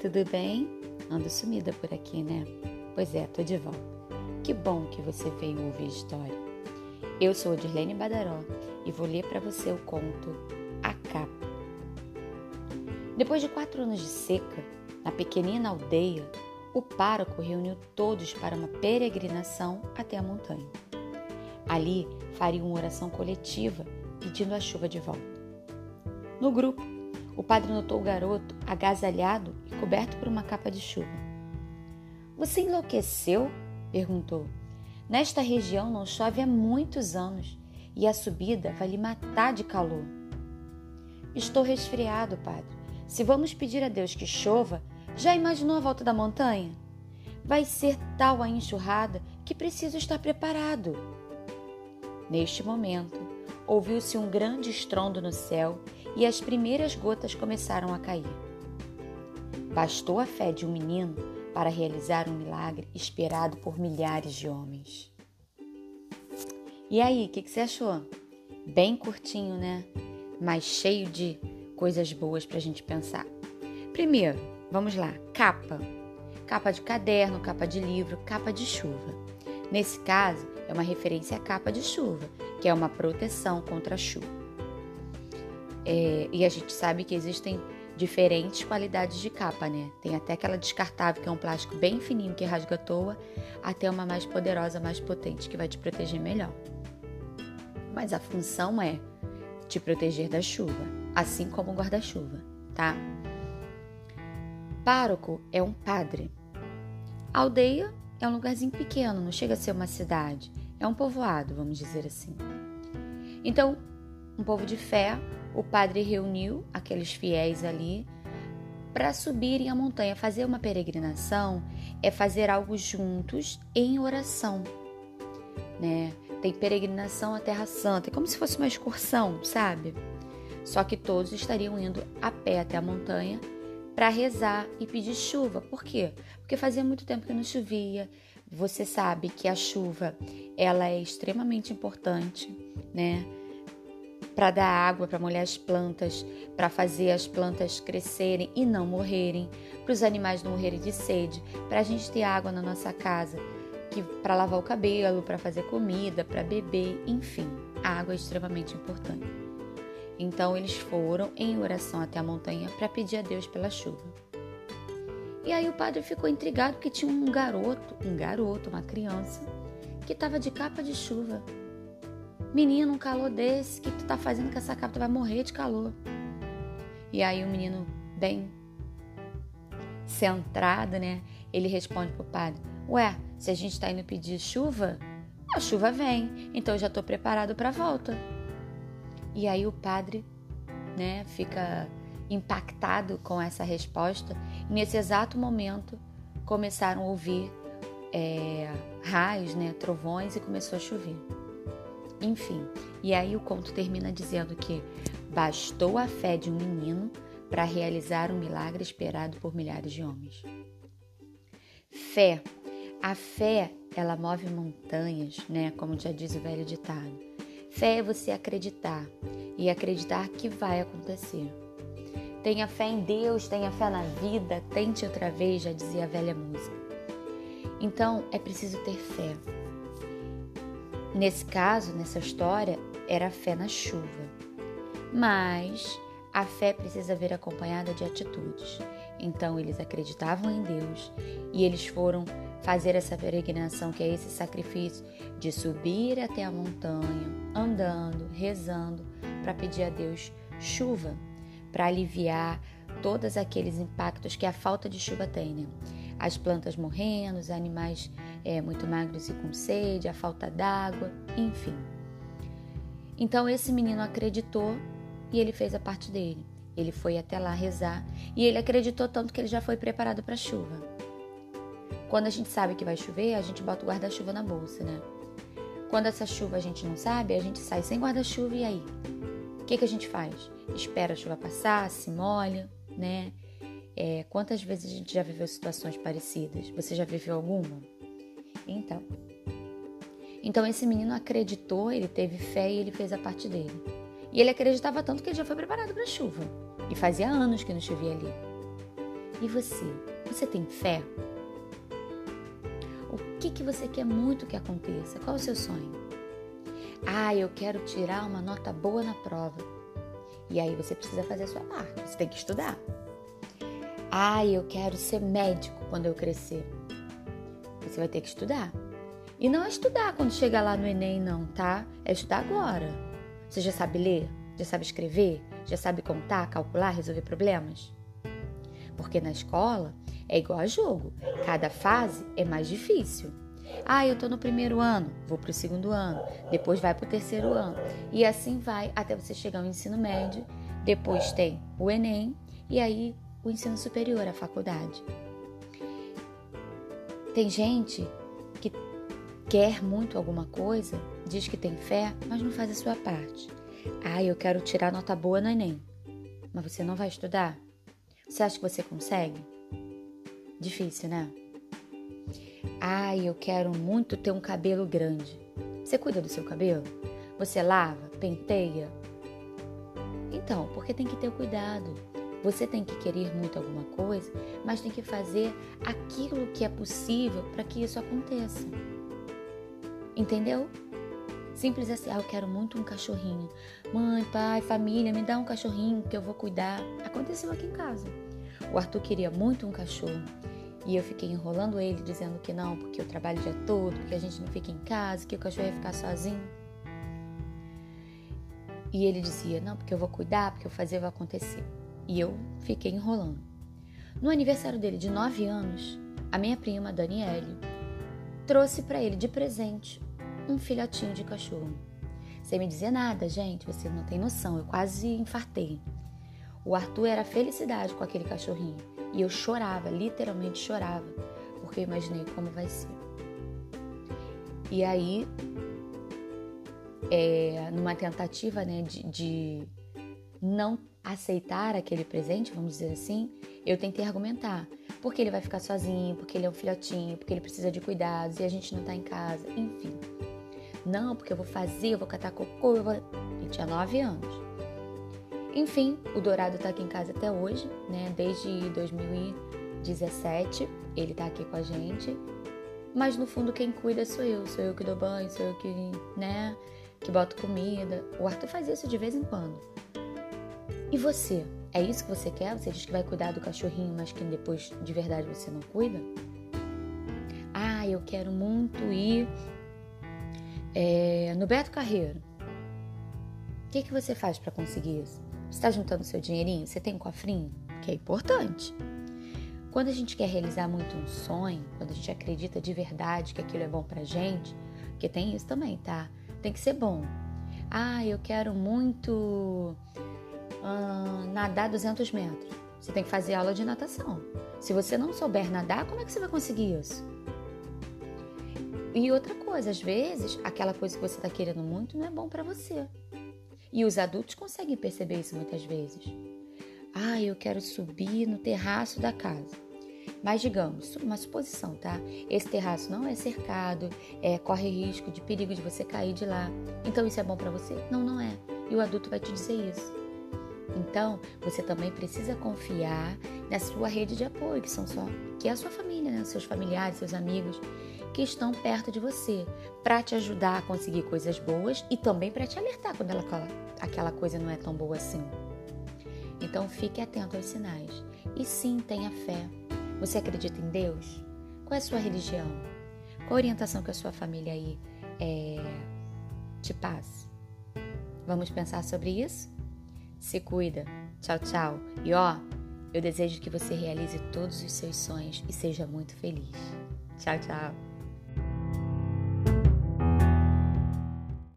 tudo bem? Ando sumida por aqui, né? Pois é, tô de volta. Que bom que você veio ouvir história. Eu sou Dirlene Badaró e vou ler para você o conto A Capa. Depois de quatro anos de seca, na pequenina aldeia, o pároco reuniu todos para uma peregrinação até a montanha. Ali faria uma oração coletiva pedindo a chuva de volta. No grupo, o padre notou o garoto agasalhado e coberto por uma capa de chuva. Você enlouqueceu? perguntou. Nesta região não chove há muitos anos e a subida vai lhe matar de calor. Estou resfriado, padre. Se vamos pedir a Deus que chova, já imaginou a volta da montanha? Vai ser tal a enxurrada que preciso estar preparado. Neste momento, ouviu-se um grande estrondo no céu e as primeiras gotas começaram a cair. Bastou a fé de um menino para realizar um milagre esperado por milhares de homens. E aí, o que, que, você achou? Bem curtinho, né? Mas cheio de coisas boas para a gente pensar. Primeiro, vamos lá: capa. Capa de caderno, capa de livro, capa de chuva. Nesse caso, é uma referência à capa de chuva, que é uma proteção contra a chuva. É, e a gente sabe que existem diferentes qualidades de capa, né? Tem até aquela descartável, que é um plástico bem fininho que rasga à toa, até uma mais poderosa, mais potente, que vai te proteger melhor. Mas a função é te proteger da chuva, assim como o guarda-chuva, tá? Pároco é um padre. aldeia é um lugarzinho pequeno, não chega a ser uma cidade. É um povoado, vamos dizer assim. Então, um povo de fé o padre reuniu aqueles fiéis ali para subirem a montanha. Fazer uma peregrinação é fazer algo juntos em oração, né? Tem peregrinação à Terra Santa, é como se fosse uma excursão, sabe? Só que todos estariam indo a pé até a montanha para rezar e pedir chuva. Por quê? Porque fazia muito tempo que não chovia. Você sabe que a chuva, ela é extremamente importante, né? Para dar água, para molhar as plantas, para fazer as plantas crescerem e não morrerem, para os animais não morrerem de sede, para a gente ter água na nossa casa, que para lavar o cabelo, para fazer comida, para beber, enfim, a água é extremamente importante. Então eles foram em oração até a montanha para pedir a Deus pela chuva. E aí o padre ficou intrigado porque tinha um garoto, um garoto, uma criança, que estava de capa de chuva Menino, um calor desse, que tu tá fazendo com essa capa? Tu vai morrer de calor. E aí o menino, bem centrado, né? Ele responde pro padre: Ué, se a gente tá indo pedir chuva, a chuva vem, então eu já tô preparado para a volta. E aí o padre, né, fica impactado com essa resposta. E nesse exato momento começaram a ouvir é, raios, né, trovões e começou a chover. Enfim, e aí o conto termina dizendo que bastou a fé de um menino para realizar um milagre esperado por milhares de homens. Fé. A fé, ela move montanhas, né? Como já diz o velho ditado. Fé é você acreditar e acreditar que vai acontecer. Tenha fé em Deus, tenha fé na vida, tente outra vez, já dizia a velha música. Então, é preciso ter fé. Nesse caso, nessa história, era a fé na chuva. Mas a fé precisa vir acompanhada de atitudes. Então eles acreditavam em Deus e eles foram fazer essa peregrinação, que é esse sacrifício de subir até a montanha, andando, rezando, para pedir a Deus chuva, para aliviar todos aqueles impactos que a falta de chuva tem, né? As plantas morrendo, os animais é, muito magros e com sede, a falta d'água, enfim. Então esse menino acreditou e ele fez a parte dele. Ele foi até lá rezar e ele acreditou tanto que ele já foi preparado para a chuva. Quando a gente sabe que vai chover, a gente bota o guarda-chuva na bolsa, né? Quando essa chuva a gente não sabe, a gente sai sem guarda-chuva e aí? O que, que a gente faz? Espera a chuva passar, se molha, né? É, quantas vezes a gente já viveu situações parecidas? Você já viveu alguma? Então, então esse menino acreditou, ele teve fé e ele fez a parte dele. E ele acreditava tanto que ele já foi preparado para a chuva. E fazia anos que não chovia ali. E você? Você tem fé? O que, que você quer muito que aconteça? Qual o seu sonho? Ah, eu quero tirar uma nota boa na prova. E aí você precisa fazer a sua parte, você tem que estudar. Ah, eu quero ser médico quando eu crescer. Você vai ter que estudar. E não é estudar quando chegar lá no Enem, não, tá? É estudar agora. Você já sabe ler? Já sabe escrever? Já sabe contar, calcular, resolver problemas? Porque na escola é igual a jogo. Cada fase é mais difícil. Ah, eu tô no primeiro ano, vou pro segundo ano, depois vai pro terceiro ano. E assim vai até você chegar ao ensino médio, depois tem o Enem e aí o ensino superior, a faculdade. Tem gente que quer muito alguma coisa, diz que tem fé, mas não faz a sua parte. Ah, eu quero tirar nota boa no Enem. Mas você não vai estudar? Você acha que você consegue? Difícil, né? Ah, eu quero muito ter um cabelo grande. Você cuida do seu cabelo? Você lava, penteia? Então, porque tem que ter o cuidado. Você tem que querer muito alguma coisa, mas tem que fazer aquilo que é possível para que isso aconteça. Entendeu? Simples assim, ah, eu quero muito um cachorrinho. Mãe, pai, família, me dá um cachorrinho que eu vou cuidar. Aconteceu aqui em casa. O Arthur queria muito um cachorro. E eu fiquei enrolando ele, dizendo que não, porque eu trabalho o dia todo, porque a gente não fica em casa, que o cachorro ia ficar sozinho. E ele dizia: Não, porque eu vou cuidar, porque eu fazer vai acontecer. E eu fiquei enrolando. No aniversário dele de 9 anos, a minha prima, Daniele, trouxe para ele de presente um filhotinho de cachorro. Sem me dizer nada, gente, você não tem noção, eu quase infartei. O Arthur era felicidade com aquele cachorrinho e eu chorava, literalmente chorava, porque eu imaginei como vai ser. E aí, é, numa tentativa né, de, de não aceitar aquele presente, vamos dizer assim, eu tentei argumentar. Porque ele vai ficar sozinho, porque ele é um filhotinho, porque ele precisa de cuidados e a gente não tá em casa, enfim. Não, porque eu vou fazer, eu vou catar cocô, eu vou. Ele tinha nove anos. Enfim, o Dourado tá aqui em casa até hoje, né? Desde 2017 ele tá aqui com a gente. Mas no fundo quem cuida sou eu, sou eu que dou banho, sou eu que, né, que boto comida. O Arthur faz isso de vez em quando. E você? É isso que você quer? Você diz que vai cuidar do cachorrinho, mas que depois de verdade você não cuida? Ah, eu quero muito ir é, no Beto Carreiro. O que, que você faz para conseguir isso? Você está juntando seu dinheirinho? Você tem um cofrinho? Que é importante. Quando a gente quer realizar muito um sonho, quando a gente acredita de verdade que aquilo é bom pra gente, porque tem isso também, tá? Tem que ser bom. Ah, eu quero muito nadar 200 metros. Você tem que fazer aula de natação. Se você não souber nadar, como é que você vai conseguir isso? E outra coisa, às vezes, aquela coisa que você está querendo muito não é bom para você. E os adultos conseguem perceber isso muitas vezes. Ah, eu quero subir no terraço da casa. Mas digamos, uma suposição, tá? Esse terraço não é cercado, é, corre risco de perigo de você cair de lá. Então isso é bom para você? Não, não é. E o adulto vai te dizer isso. Então, você também precisa confiar na sua rede de apoio, que são só, que é a sua família, né? seus familiares, seus amigos, que estão perto de você, para te ajudar a conseguir coisas boas e também para te alertar quando ela, aquela coisa não é tão boa assim. Então, fique atento aos sinais. E sim, tenha fé. Você acredita em Deus? Qual é a sua religião? Qual a orientação que a sua família aí é, te passa? Vamos pensar sobre isso? Se cuida. Tchau, tchau. E ó, eu desejo que você realize todos os seus sonhos e seja muito feliz. Tchau, tchau.